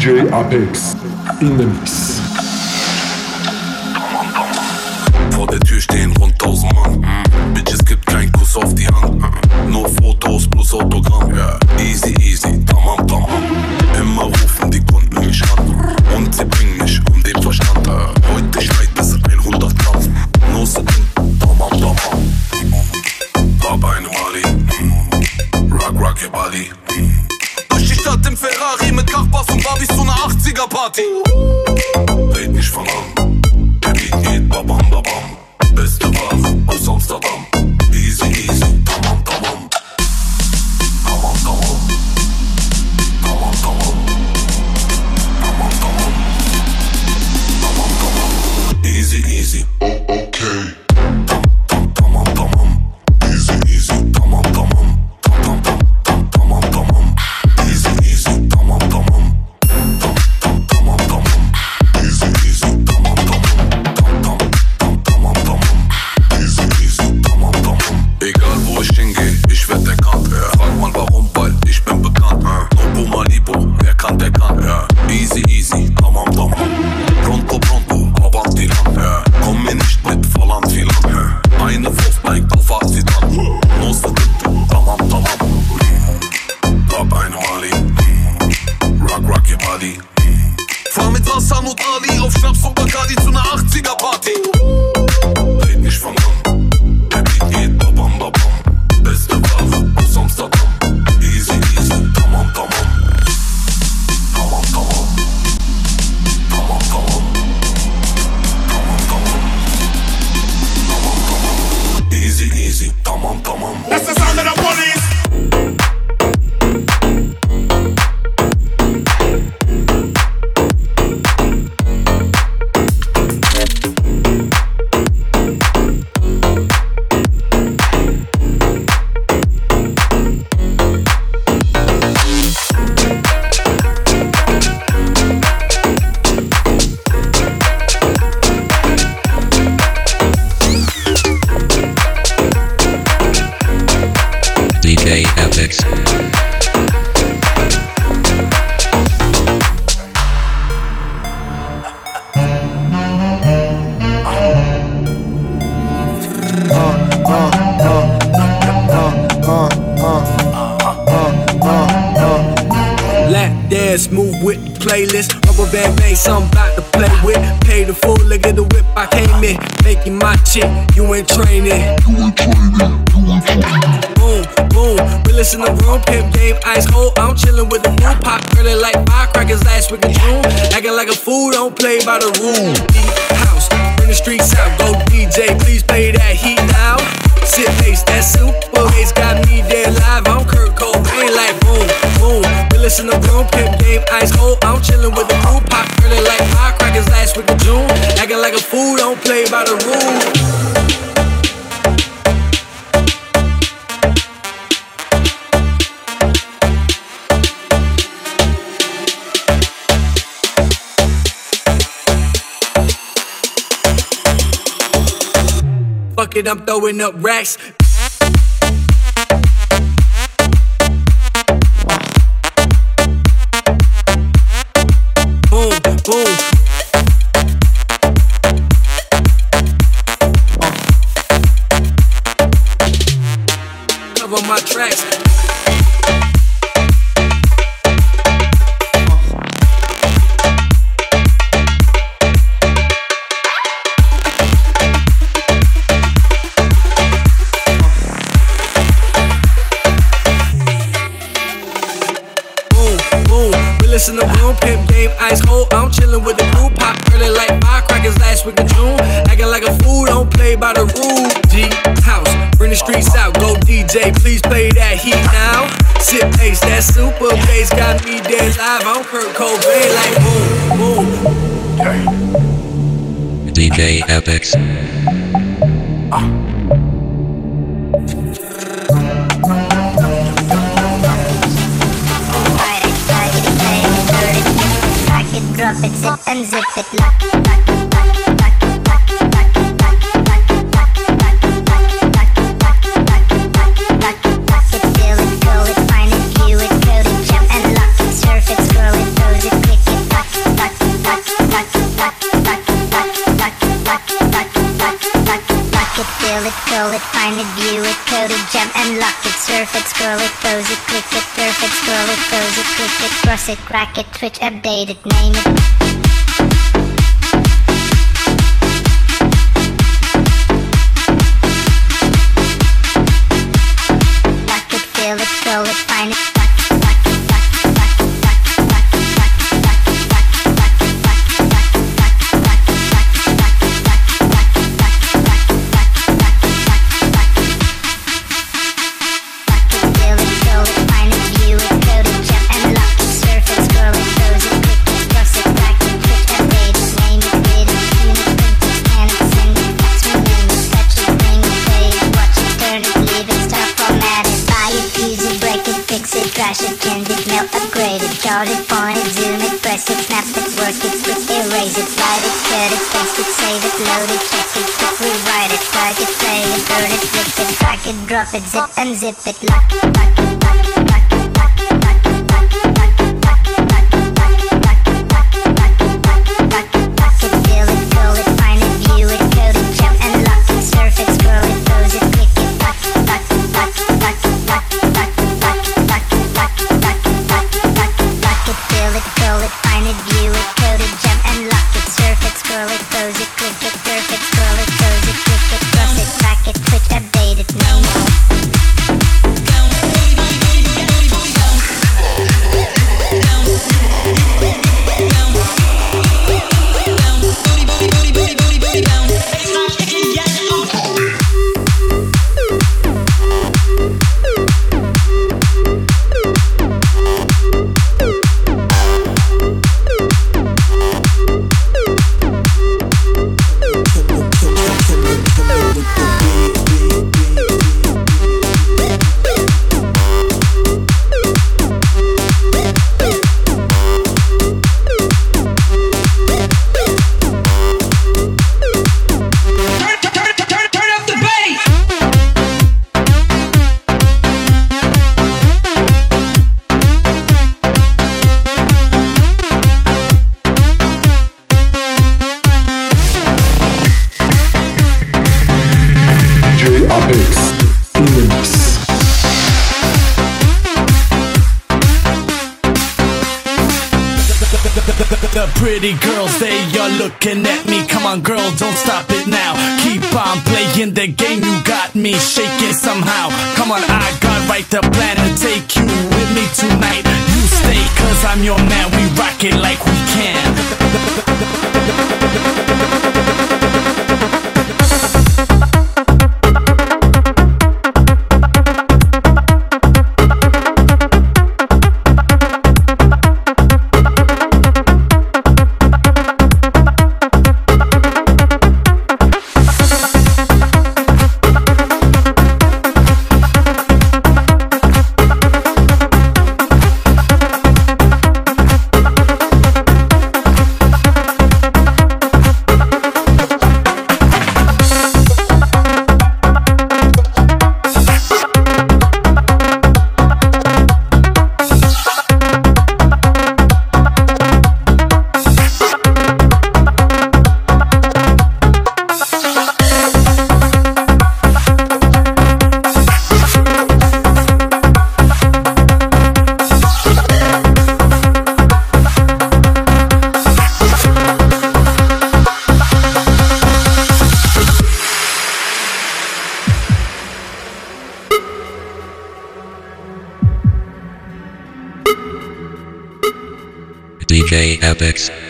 DJ Apex in the Mix. Vor der Tür stehen rund 1000 Mann. Mm. Bitches gibt kein Kuss auf die Hand. Mm. Nur Fotos plus Autogramm. Yeah. Easy, easy, tamam, tamam. Red nicht von an. Der Beat geht babam babam. Beste Ware aus Amsterdam. Easy easy, tamam tamam. Tamam tamam. Tamam tamam. Tamam tamam. Tamam tamam. Easy easy. Oh okay. Lap move with the playlist. Rubber band bang, something about to play with. Pay the full look at the whip I came in. Making my chick, you ain't training. you ain't training Boom, boom. We listen to room, pimp game, ice cold. I'm chillin' with the blue pop, early like firecrackers last week in June. Acting like a fool, don't play by the rules. Deep house, bring the streets out. Go DJ, please play that heat now. Sit bass, that super listen to room, pimp game, ice cold. I'm chillin' with the blue pop, early like firecrackers last week in June. Acting like a fool, don't play by the rules. Fuck it, I'm throwing up racks. We listen to room, pimp game, ice cold. I'm chillin' with the blue pop, early like firecrackers last week in June. Acting like a fool, don't play by the rules. G house, bring the streets out, go DJ, please play that heat now. Sit bass, that super bass got me dead live. I'm Kurt Cobain, like boom, boom. DJ Epix. Drop uh. it, zip and zip it, lock it, lock it, lock it. Feel it, feel it, find it, view it go to gem, and lock it, surf it, scroll it, pose it, click it, perfect, scroll it, pose it, click it, cross it, crack it, twitch, update it, name it. Mail, upgrade it, chart it, point it, zoom it, press it, snap it, work it, split, erase it, slide it, cut it, paste it, save it, load it, check it, quick, rewrite it, plug it, play it, burn it, flip it, crack it, drop it, zip and zip it, lock it, lock it, lock it, pretty girls, they are looking at me. Come on, girl, don't stop it now. Keep on playing the game, you got me shaking somehow. Come on, I got right the plan to take you with me tonight. You stay, cause I'm your man, we rock it like we can. DJ Epics.